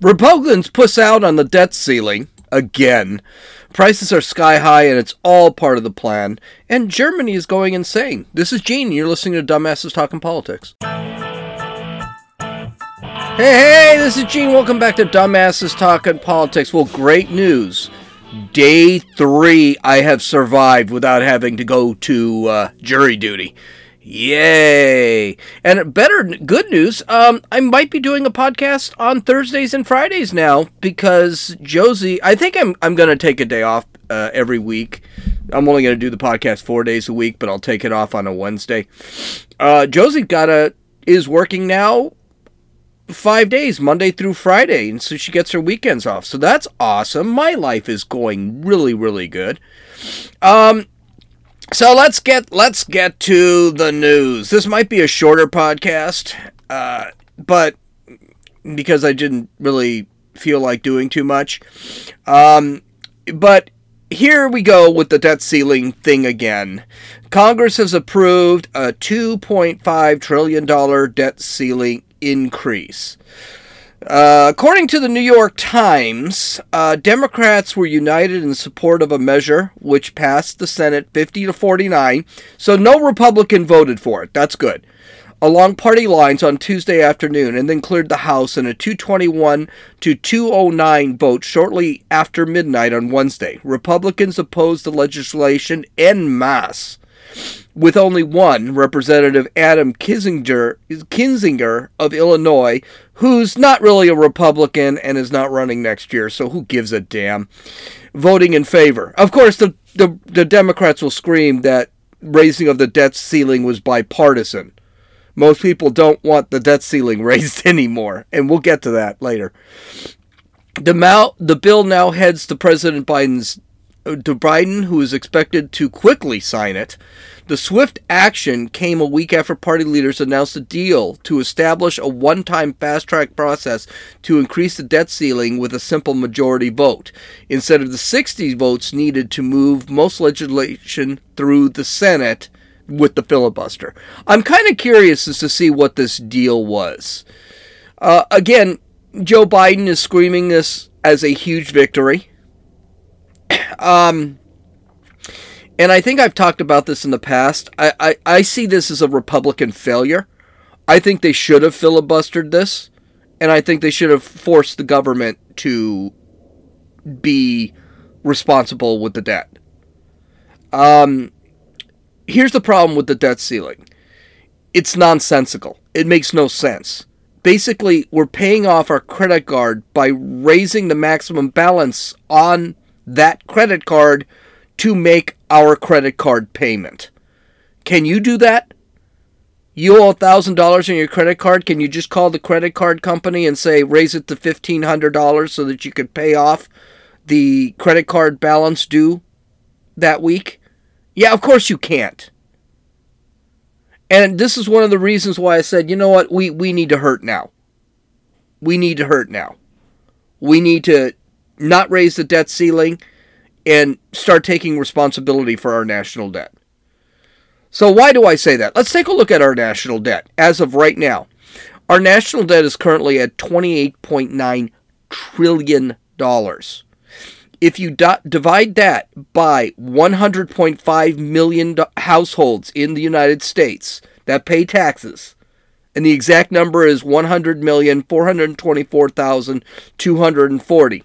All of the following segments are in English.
Republicans puss out on the debt ceiling again. Prices are sky high and it's all part of the plan. And Germany is going insane. This is Gene. You're listening to Dumbasses Talking Politics. Hey, hey, this is Gene. Welcome back to Dumbasses Talking Politics. Well, great news. Day three, I have survived without having to go to uh, jury duty. Yay! And better good news, um, I might be doing a podcast on Thursdays and Fridays now because Josie. I think I'm I'm gonna take a day off uh, every week. I'm only gonna do the podcast four days a week, but I'll take it off on a Wednesday. Uh, Josie got a is working now five days, Monday through Friday, and so she gets her weekends off. So that's awesome. My life is going really, really good. Um, so let's get let's get to the news. This might be a shorter podcast, uh, but because I didn't really feel like doing too much. Um, but here we go with the debt ceiling thing again. Congress has approved a $2.5 trillion debt ceiling increase. Uh, according to the New York Times, uh, Democrats were united in support of a measure which passed the Senate 50 to 49, so no Republican voted for it. That's good. Along party lines on Tuesday afternoon, and then cleared the House in a 221 to 209 vote shortly after midnight on Wednesday. Republicans opposed the legislation en masse with only one, Representative Adam Kinzinger, Kinzinger of Illinois, who's not really a Republican and is not running next year, so who gives a damn, voting in favor. Of course, the, the, the Democrats will scream that raising of the debt ceiling was bipartisan. Most people don't want the debt ceiling raised anymore, and we'll get to that later. The, mal- the bill now heads to President Biden's to Biden, who is expected to quickly sign it. The swift action came a week after party leaders announced a deal to establish a one time fast track process to increase the debt ceiling with a simple majority vote, instead of the 60 votes needed to move most legislation through the Senate with the filibuster. I'm kind of curious as to see what this deal was. Uh, again, Joe Biden is screaming this as a huge victory. Um, and I think I've talked about this in the past. I, I, I see this as a Republican failure. I think they should have filibustered this, and I think they should have forced the government to be responsible with the debt. Um, here's the problem with the debt ceiling it's nonsensical, it makes no sense. Basically, we're paying off our credit card by raising the maximum balance on that credit card to make our credit card payment. Can you do that? You owe $1,000 on your credit card. Can you just call the credit card company and say, raise it to $1,500 so that you could pay off the credit card balance due that week? Yeah, of course you can't. And this is one of the reasons why I said, you know what, we, we need to hurt now. We need to hurt now. We need to not raise the debt ceiling and start taking responsibility for our national debt. So, why do I say that? Let's take a look at our national debt as of right now. Our national debt is currently at $28.9 trillion. If you do- divide that by 100.5 million do- households in the United States that pay taxes, and the exact number is 100,424,240.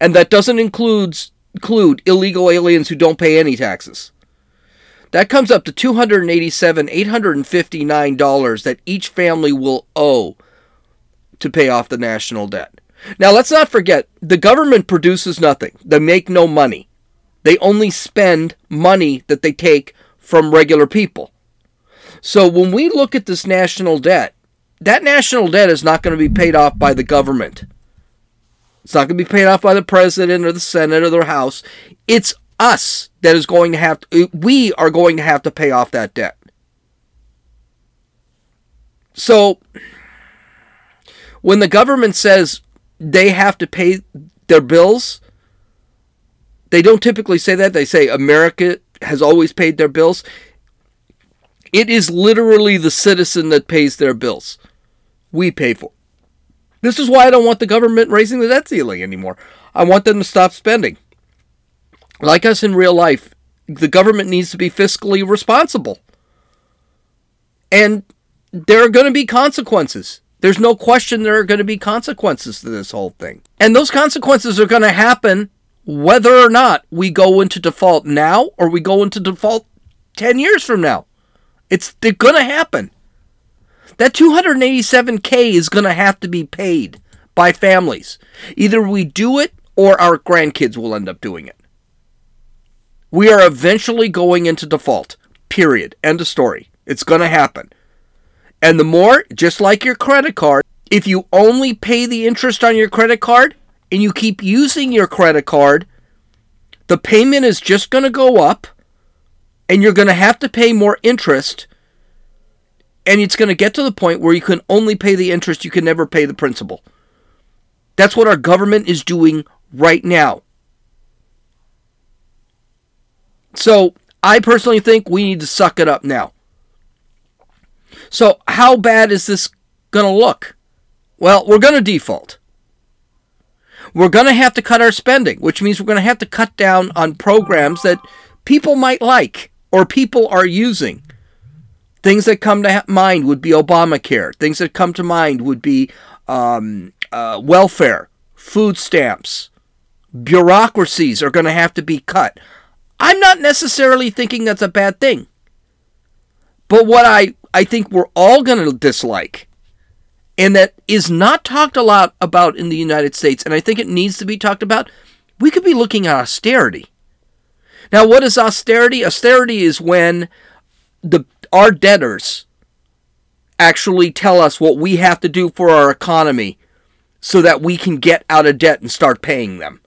And that doesn't include, include illegal aliens who don't pay any taxes. That comes up to 287, $859 that each family will owe to pay off the national debt. Now, let's not forget the government produces nothing, they make no money. They only spend money that they take from regular people. So when we look at this national debt, that national debt is not going to be paid off by the government. It's not going to be paid off by the president or the Senate or the House. It's us that is going to have to, we are going to have to pay off that debt. So, when the government says they have to pay their bills, they don't typically say that. They say America has always paid their bills. It is literally the citizen that pays their bills. We pay for This is why I don't want the government raising the debt ceiling anymore. I want them to stop spending. Like us in real life, the government needs to be fiscally responsible. And there are going to be consequences. There's no question there are going to be consequences to this whole thing. And those consequences are going to happen whether or not we go into default now or we go into default 10 years from now. It's going to happen. That 287k is going to have to be paid by families. Either we do it or our grandkids will end up doing it. We are eventually going into default. Period. End of story. It's going to happen. And the more, just like your credit card, if you only pay the interest on your credit card and you keep using your credit card, the payment is just going to go up and you're going to have to pay more interest. And it's going to get to the point where you can only pay the interest, you can never pay the principal. That's what our government is doing right now. So, I personally think we need to suck it up now. So, how bad is this going to look? Well, we're going to default. We're going to have to cut our spending, which means we're going to have to cut down on programs that people might like or people are using. Things that come to mind would be Obamacare. Things that come to mind would be um, uh, welfare, food stamps. Bureaucracies are going to have to be cut. I'm not necessarily thinking that's a bad thing. But what I I think we're all going to dislike, and that is not talked a lot about in the United States, and I think it needs to be talked about. We could be looking at austerity. Now, what is austerity? Austerity is when the our debtors actually tell us what we have to do for our economy so that we can get out of debt and start paying them.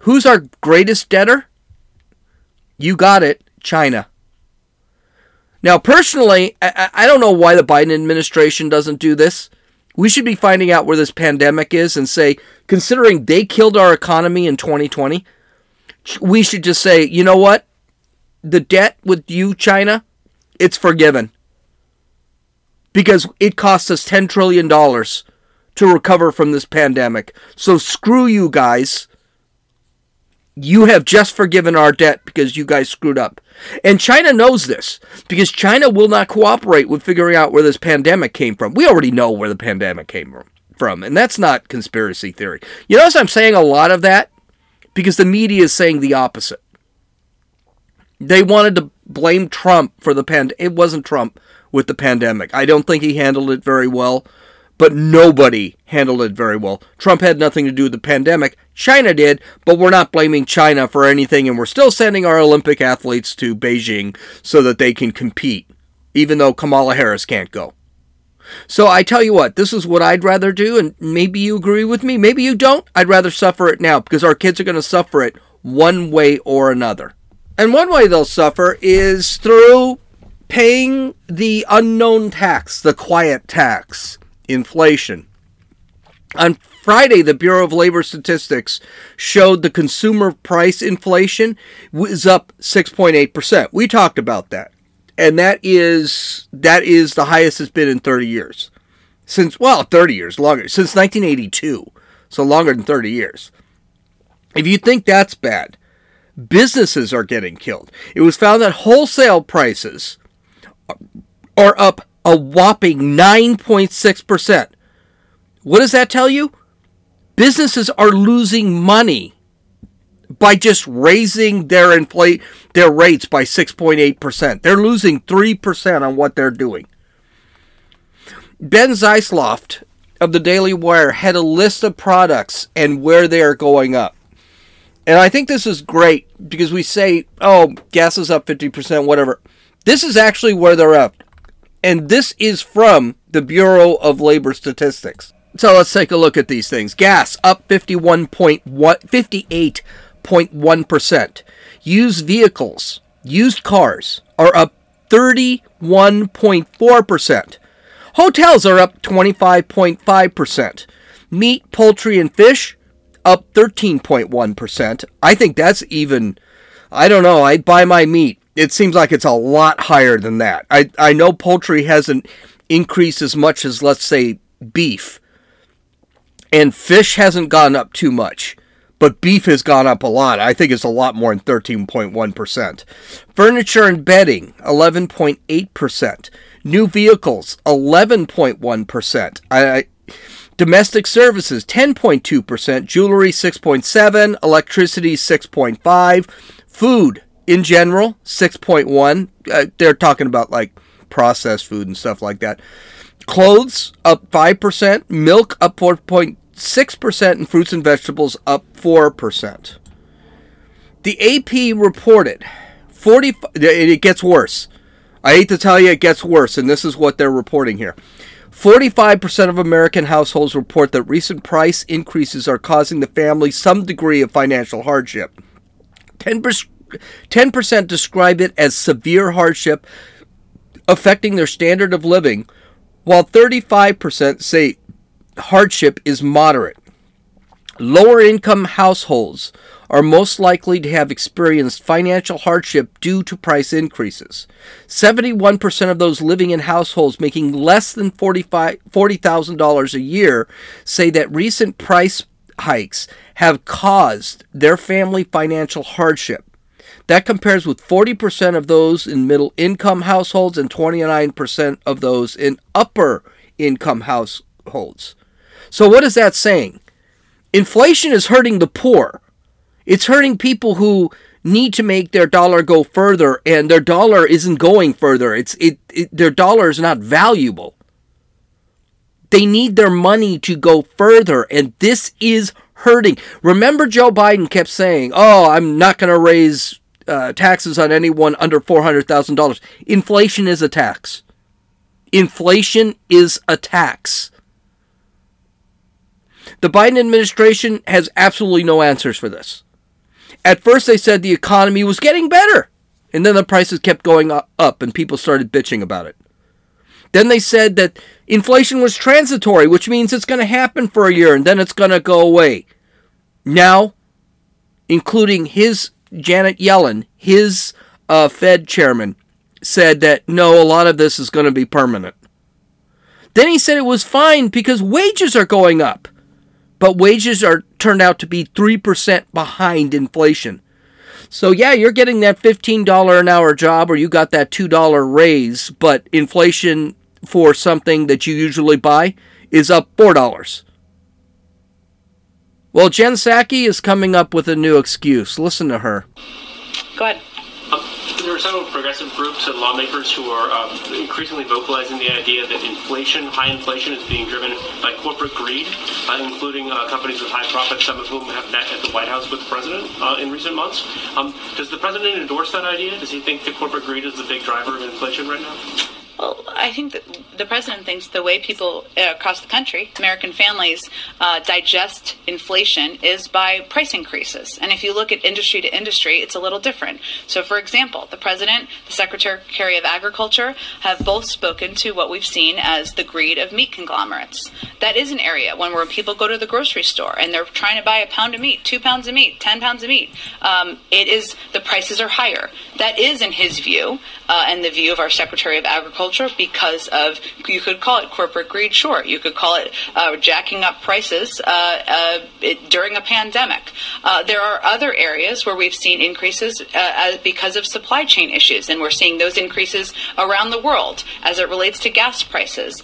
Who's our greatest debtor? You got it, China. Now, personally, I, I don't know why the Biden administration doesn't do this. We should be finding out where this pandemic is and say, considering they killed our economy in 2020, we should just say, you know what? The debt with you, China, it's forgiven. Because it cost us $10 trillion to recover from this pandemic. So screw you guys you have just forgiven our debt because you guys screwed up. And China knows this because China will not cooperate with figuring out where this pandemic came from. We already know where the pandemic came from, and that's not conspiracy theory. You notice I'm saying a lot of that because the media is saying the opposite. They wanted to blame Trump for the pandemic. It wasn't Trump with the pandemic. I don't think he handled it very well but nobody handled it very well. Trump had nothing to do with the pandemic. China did, but we're not blaming China for anything, and we're still sending our Olympic athletes to Beijing so that they can compete, even though Kamala Harris can't go. So I tell you what, this is what I'd rather do, and maybe you agree with me, maybe you don't. I'd rather suffer it now because our kids are going to suffer it one way or another. And one way they'll suffer is through paying the unknown tax, the quiet tax inflation. On Friday, the Bureau of Labor Statistics showed the consumer price inflation was up 6.8%. We talked about that. And that is that is the highest it's been in 30 years. Since well, 30 years longer, since 1982. So longer than 30 years. If you think that's bad, businesses are getting killed. It was found that wholesale prices are up a whopping 9.6%. What does that tell you? Businesses are losing money by just raising their inflate their rates by 6.8%. They're losing 3% on what they're doing. Ben Zeisloft of the Daily Wire had a list of products and where they are going up. And I think this is great because we say, oh, gas is up 50%, whatever. This is actually where they're up and this is from the Bureau of Labor Statistics. So let's take a look at these things. Gas up 51.1, 58.1%. Used vehicles, used cars are up 31.4%. Hotels are up 25.5%. Meat, poultry, and fish up 13.1%. I think that's even, I don't know, I'd buy my meat it seems like it's a lot higher than that. I, I know poultry hasn't increased as much as, let's say, beef, And fish hasn't gone up too much, but beef has gone up a lot. I think it's a lot more than 13.1%. Furniture and bedding, 11.8%. New vehicles, 11.1%. I, Domestic services 10.2%, jewelry 6.7, electricity 6.5, food in general 6.1. Uh, they're talking about like processed food and stuff like that. Clothes up 5%, milk up 4.6%, and fruits and vegetables up 4%. The AP reported 40 it gets worse. I hate to tell you it gets worse and this is what they're reporting here. 45% of American households report that recent price increases are causing the family some degree of financial hardship. 10%, 10% describe it as severe hardship affecting their standard of living, while 35% say hardship is moderate. Lower income households are most likely to have experienced financial hardship due to price increases. 71% of those living in households making less than $40,000 a year say that recent price hikes have caused their family financial hardship. That compares with 40% of those in middle income households and 29% of those in upper income households. So, what is that saying? Inflation is hurting the poor. It's hurting people who need to make their dollar go further, and their dollar isn't going further. It's it, it their dollar is not valuable. They need their money to go further, and this is hurting. Remember, Joe Biden kept saying, "Oh, I'm not going to raise uh, taxes on anyone under four hundred thousand dollars." Inflation is a tax. Inflation is a tax. The Biden administration has absolutely no answers for this. At first, they said the economy was getting better, and then the prices kept going up, and people started bitching about it. Then they said that inflation was transitory, which means it's going to happen for a year and then it's going to go away. Now, including his Janet Yellen, his uh, Fed chairman, said that no, a lot of this is going to be permanent. Then he said it was fine because wages are going up but wages are turned out to be 3% behind inflation. So yeah, you're getting that $15 an hour job or you got that $2 raise, but inflation for something that you usually buy is up $4. Well, Jen Psaki is coming up with a new excuse. Listen to her. Go ahead there are several progressive groups and lawmakers who are um, increasingly vocalizing the idea that inflation, high inflation, is being driven by corporate greed, uh, including uh, companies with high profits, some of whom have met at the White House with the president uh, in recent months. Um, does the president endorse that idea? Does he think that corporate greed is the big driver of inflation right now? Well, I think that the president thinks the way people uh, across the country, American families, uh, digest inflation is by price increases. And if you look at industry to industry, it's a little different. So, for example, the president, the secretary of agriculture have both spoken to what we've seen as the greed of meat conglomerates. That is an area when where people go to the grocery store and they're trying to buy a pound of meat, two pounds of meat, ten pounds of meat. Um, it is the prices are higher. That is, in his view, uh, and the view of our secretary of agriculture because of you could call it corporate greed. Sure, you could call it uh, jacking up prices uh, uh it, during a pandemic. Uh, there are other areas where we've seen increases uh, because of supply chain issues, and we're seeing those increases around the world as it relates to gas prices,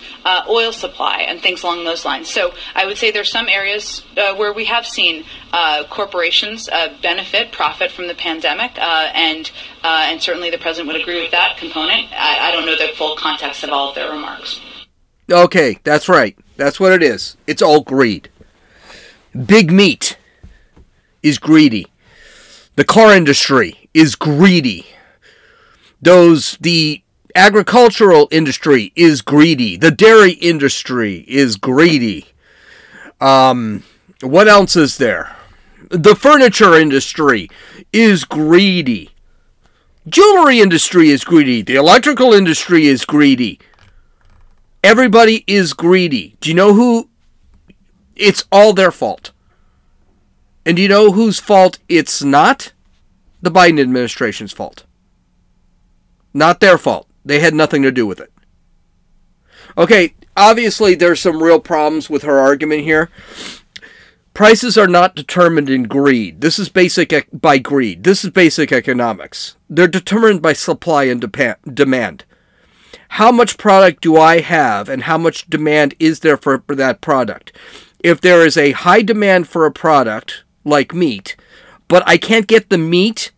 oil supply, and things along those lines. So I would say there's some areas where we have seen uh, corporations uh, benefit, profit from the pandemic, uh, and uh, and certainly the president would agree with that component. I, I don't know the full context of all of their remarks. Okay, that's right. That's what it is. It's all greed. Big meat is greedy. The car industry is greedy. Those the agricultural industry is greedy. The dairy industry is greedy. Um, what else is there? The furniture industry is greedy. Jewelry industry is greedy. The electrical industry is greedy. Everybody is greedy. Do you know who? It's all their fault. And do you know whose fault it's not? The Biden administration's fault. Not their fault. They had nothing to do with it. Okay, obviously there's some real problems with her argument here. Prices are not determined in greed. This is basic by greed. This is basic economics. They're determined by supply and demand. How much product do I have and how much demand is there for, for that product? If there is a high demand for a product like meat, but I can't get the meat,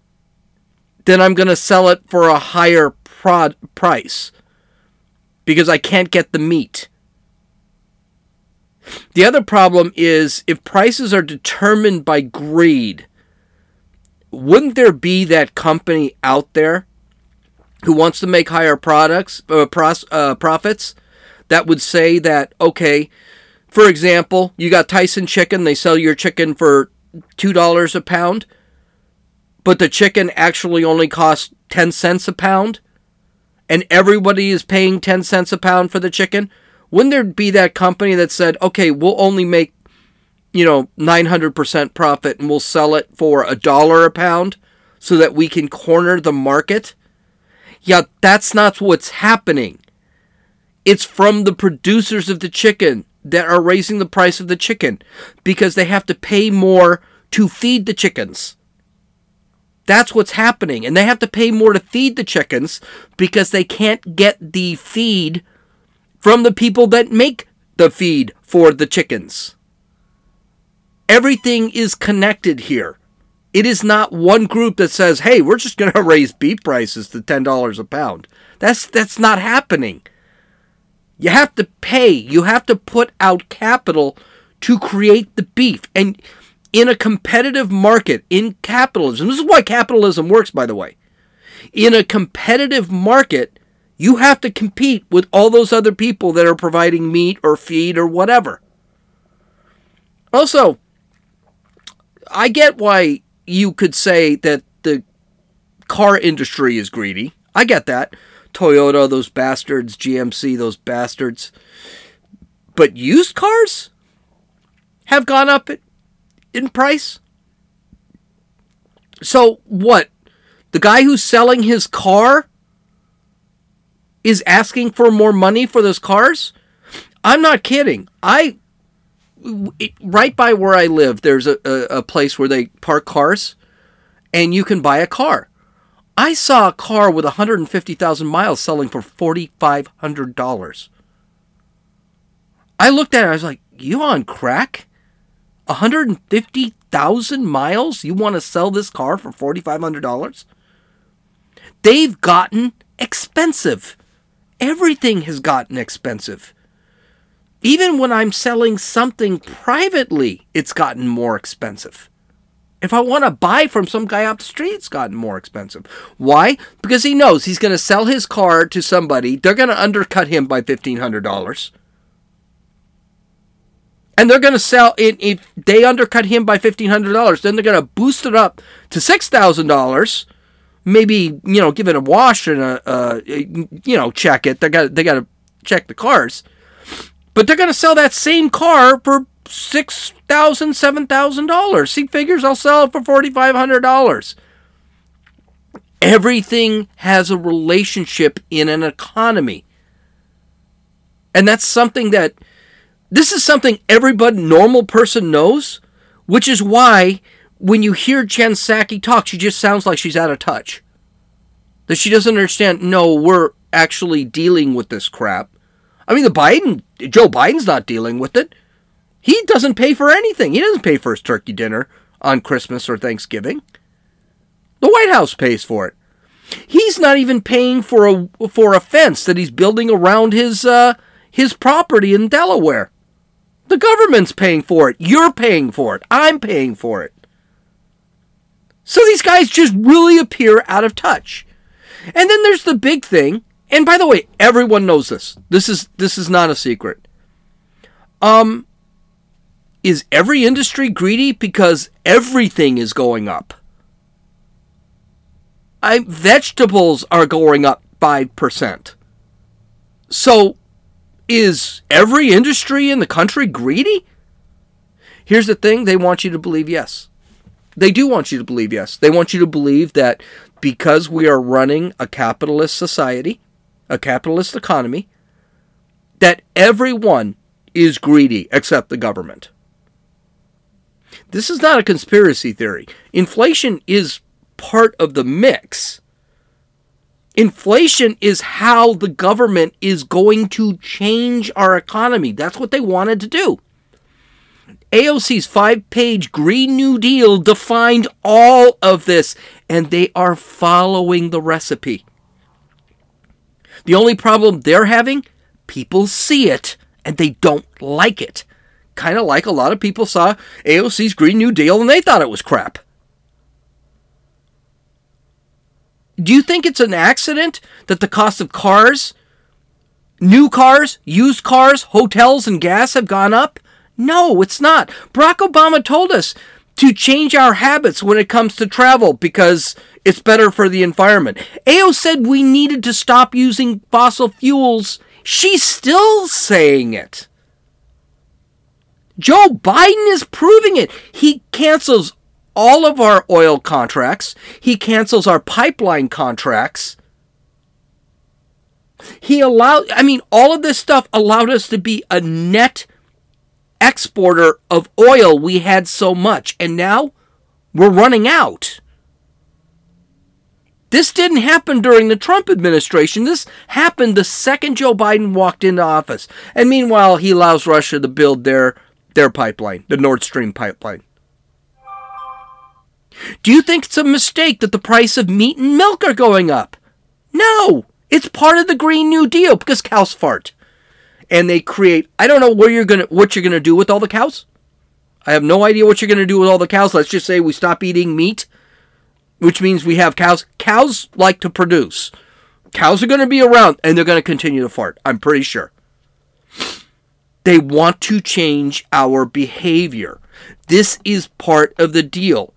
then I'm going to sell it for a higher prod- price because I can't get the meat. The other problem is if prices are determined by greed, wouldn't there be that company out there who wants to make higher products uh, pros, uh, profits that would say that okay, for example, you got Tyson chicken, they sell your chicken for $2 a pound, but the chicken actually only costs 10 cents a pound and everybody is paying 10 cents a pound for the chicken? Wouldn't there be that company that said, okay, we'll only make, you know, 900% profit and we'll sell it for a dollar a pound so that we can corner the market? Yeah, that's not what's happening. It's from the producers of the chicken that are raising the price of the chicken because they have to pay more to feed the chickens. That's what's happening. And they have to pay more to feed the chickens because they can't get the feed from the people that make the feed for the chickens. Everything is connected here. It is not one group that says, "Hey, we're just going to raise beef prices to $10 a pound." That's that's not happening. You have to pay, you have to put out capital to create the beef. And in a competitive market, in capitalism, this is why capitalism works by the way. In a competitive market, you have to compete with all those other people that are providing meat or feed or whatever. Also, I get why you could say that the car industry is greedy. I get that. Toyota, those bastards, GMC, those bastards. But used cars have gone up in price. So what? The guy who's selling his car is asking for more money for those cars? I'm not kidding. I right by where I live, there's a, a, a, place where they park cars, and you can buy a car. I saw a car with 150,000 miles selling for $4,500. I looked at it, I was like, you on crack? 150,000 miles? You want to sell this car for $4,500? They've gotten expensive. Everything has gotten expensive. Even when I'm selling something privately, it's gotten more expensive. If I want to buy from some guy off the street, it's gotten more expensive. Why? Because he knows he's going to sell his car to somebody. They're going to undercut him by $1,500. And they're going to sell it. If they undercut him by $1,500, then they're going to boost it up to $6,000. Maybe, you know, give it a wash and a, you know, check it. They got, they got to check the cars. But they're to sell that same car for six thousand, seven thousand dollars. See figures, I'll sell it for forty five hundred dollars. Everything has a relationship in an economy. And that's something that this is something everybody normal person knows, which is why when you hear Jen Psaki talk, she just sounds like she's out of touch. That she doesn't understand, no, we're actually dealing with this crap. I mean, the Biden, Joe Biden's not dealing with it. He doesn't pay for anything. He doesn't pay for his turkey dinner on Christmas or Thanksgiving. The White House pays for it. He's not even paying for a for a fence that he's building around his uh, his property in Delaware. The government's paying for it. You're paying for it. I'm paying for it. So these guys just really appear out of touch. And then there's the big thing and by the way, everyone knows this. This is this is not a secret. Um is every industry greedy because everything is going up? I vegetables are going up 5%. So is every industry in the country greedy? Here's the thing, they want you to believe yes. They do want you to believe yes. They want you to believe that because we are running a capitalist society, a capitalist economy, that everyone is greedy except the government. This is not a conspiracy theory. Inflation is part of the mix. Inflation is how the government is going to change our economy. That's what they wanted to do. AOC's five page Green New Deal defined all of this, and they are following the recipe. The only problem they're having, people see it and they don't like it. Kind of like a lot of people saw AOC's Green New Deal and they thought it was crap. Do you think it's an accident that the cost of cars, new cars, used cars, hotels, and gas have gone up? No, it's not. Barack Obama told us to change our habits when it comes to travel because it's better for the environment. AO said we needed to stop using fossil fuels. She's still saying it. Joe Biden is proving it. He cancels all of our oil contracts, he cancels our pipeline contracts. He allowed, I mean, all of this stuff allowed us to be a net exporter of oil. We had so much, and now we're running out. This didn't happen during the Trump administration. This happened the second Joe Biden walked into office. And meanwhile, he allows Russia to build their their pipeline, the Nord Stream pipeline. Do you think it's a mistake that the price of meat and milk are going up? No, it's part of the Green New Deal because cows fart. And they create I don't know where you're gonna what you're gonna do with all the cows. I have no idea what you're gonna do with all the cows. Let's just say we stop eating meat, which means we have cows. Cows like to produce. Cows are gonna be around and they're gonna continue to fart. I'm pretty sure. They want to change our behavior. This is part of the deal.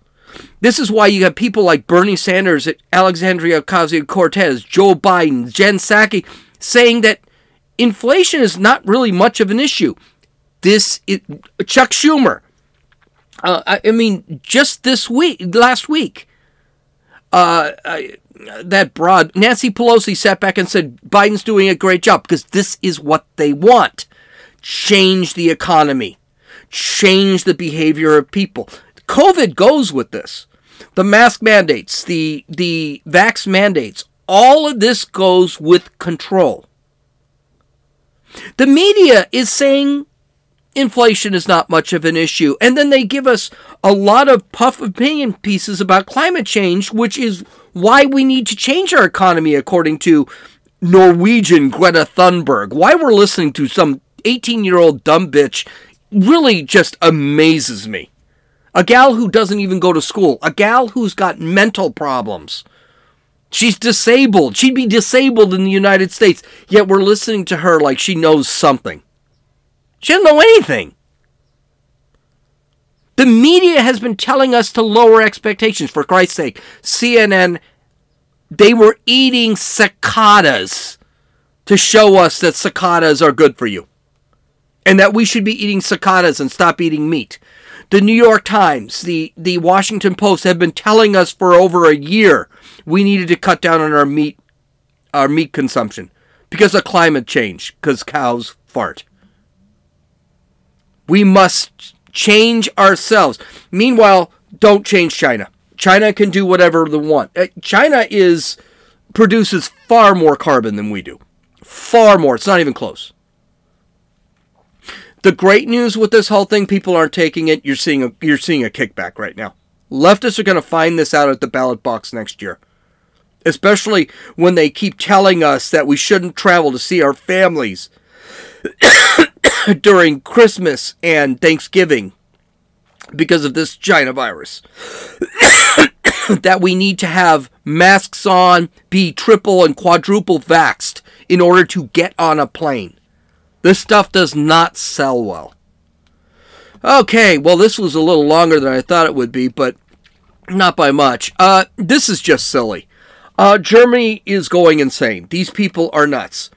This is why you have people like Bernie Sanders, Alexandria Ocasio Cortez, Joe Biden, Jen Psaki saying that inflation is not really much of an issue. This is, Chuck Schumer. Uh, I, I, mean, just this week, last week, uh, I, that broad Nancy Pelosi sat back and said Biden's doing a great job because this is what they want: change the economy, change the behavior of people. COVID goes with this. The mask mandates, the the vax mandates, all of this goes with control. The media is saying inflation is not much of an issue, and then they give us a lot of puff opinion pieces about climate change, which is why we need to change our economy according to Norwegian Greta Thunberg. Why we're listening to some 18 year old dumb bitch really just amazes me. A gal who doesn't even go to school. A gal who's got mental problems. She's disabled. She'd be disabled in the United States, yet we're listening to her like she knows something. She doesn't know anything. The media has been telling us to lower expectations, for Christ's sake. CNN, they were eating cicadas to show us that cicadas are good for you. And that we should be eating cicadas and stop eating meat. The New York Times, the, the Washington Post have been telling us for over a year we needed to cut down on our meat our meat consumption because of climate change, because cows fart. We must change ourselves. Meanwhile, don't change China. China can do whatever they want. Uh, China is produces far more carbon than we do. Far more. It's not even close. The great news with this whole thing, people aren't taking it. You're seeing a you're seeing a kickback right now. Leftists are going to find this out at the ballot box next year. Especially when they keep telling us that we shouldn't travel to see our families during Christmas and Thanksgiving because of this China virus. that we need to have masks on, be triple and quadruple vaxxed in order to get on a plane. This stuff does not sell well. Okay, well, this was a little longer than I thought it would be, but not by much. Uh, this is just silly. Uh, Germany is going insane. These people are nuts.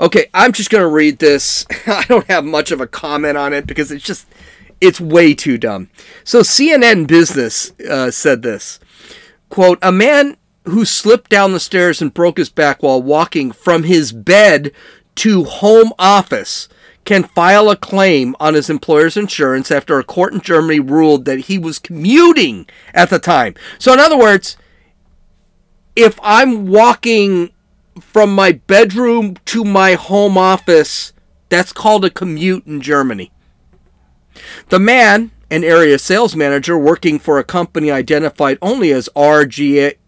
Okay, I'm just going to read this. I don't have much of a comment on it because it's just, it's way too dumb. So CNN Business uh, said this quote, A man who slipped down the stairs and broke his back while walking from his bed to home office can file a claim on his employer's insurance after a court in Germany ruled that he was commuting at the time. So, in other words, if I'm walking from my bedroom to my home office, that's called a commute in Germany. The man, an area sales manager working for a company identified only as RGMBH,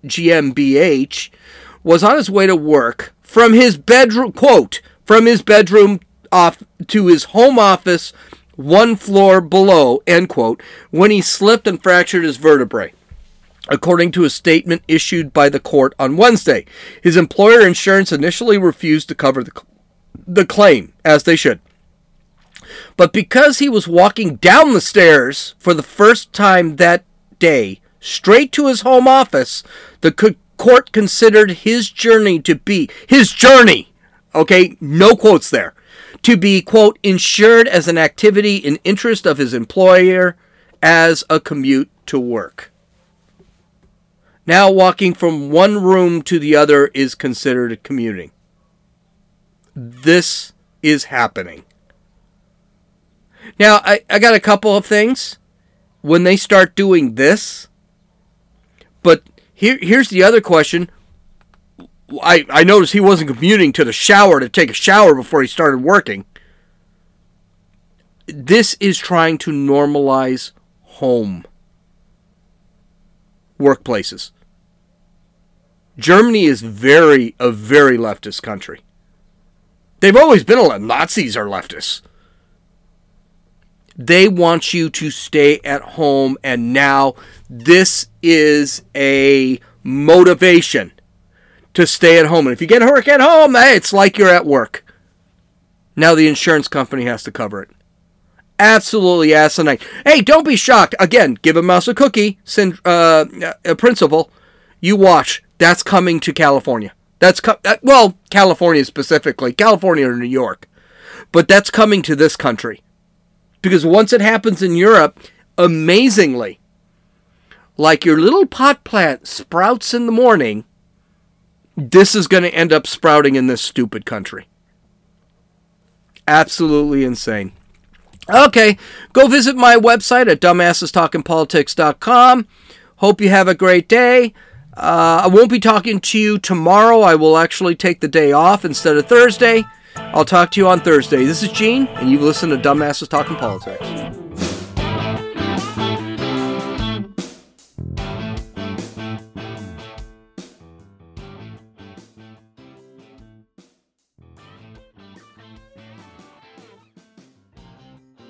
was on his way to work from his bedroom, quote, from his bedroom off to his home office one floor below, end quote, when he slipped and fractured his vertebrae. According to a statement issued by the court on Wednesday, his employer insurance initially refused to cover the, the claim, as they should. But because he was walking down the stairs for the first time that day, straight to his home office, the court considered his journey to be his journey. Okay, no quotes there. To be, quote, insured as an activity in interest of his employer as a commute to work. Now, walking from one room to the other is considered commuting. This is happening. Now, I, I got a couple of things. When they start doing this, but here, here's the other question. I, I noticed he wasn't commuting to the shower to take a shower before he started working. This is trying to normalize home workplaces. Germany is very a very leftist country. They've always been a left. Nazis are leftists. They want you to stay at home, and now this is a motivation to stay at home. And if you get hurt at home, hey, it's like you're at work. Now the insurance company has to cover it. Absolutely asinine. Hey, don't be shocked. Again, give a mouse a cookie uh, a principle. You watch. That's coming to California. That's co- uh, well, California specifically, California or New York, but that's coming to this country because once it happens in Europe, amazingly, like your little pot plant sprouts in the morning, this is going to end up sprouting in this stupid country. Absolutely insane. Okay, go visit my website at dumbassestalkingpolitics.com. Hope you have a great day. Uh, I won't be talking to you tomorrow. I will actually take the day off instead of Thursday. I'll talk to you on Thursday. This is Gene, and you've listened to Dumbasses Talking Politics.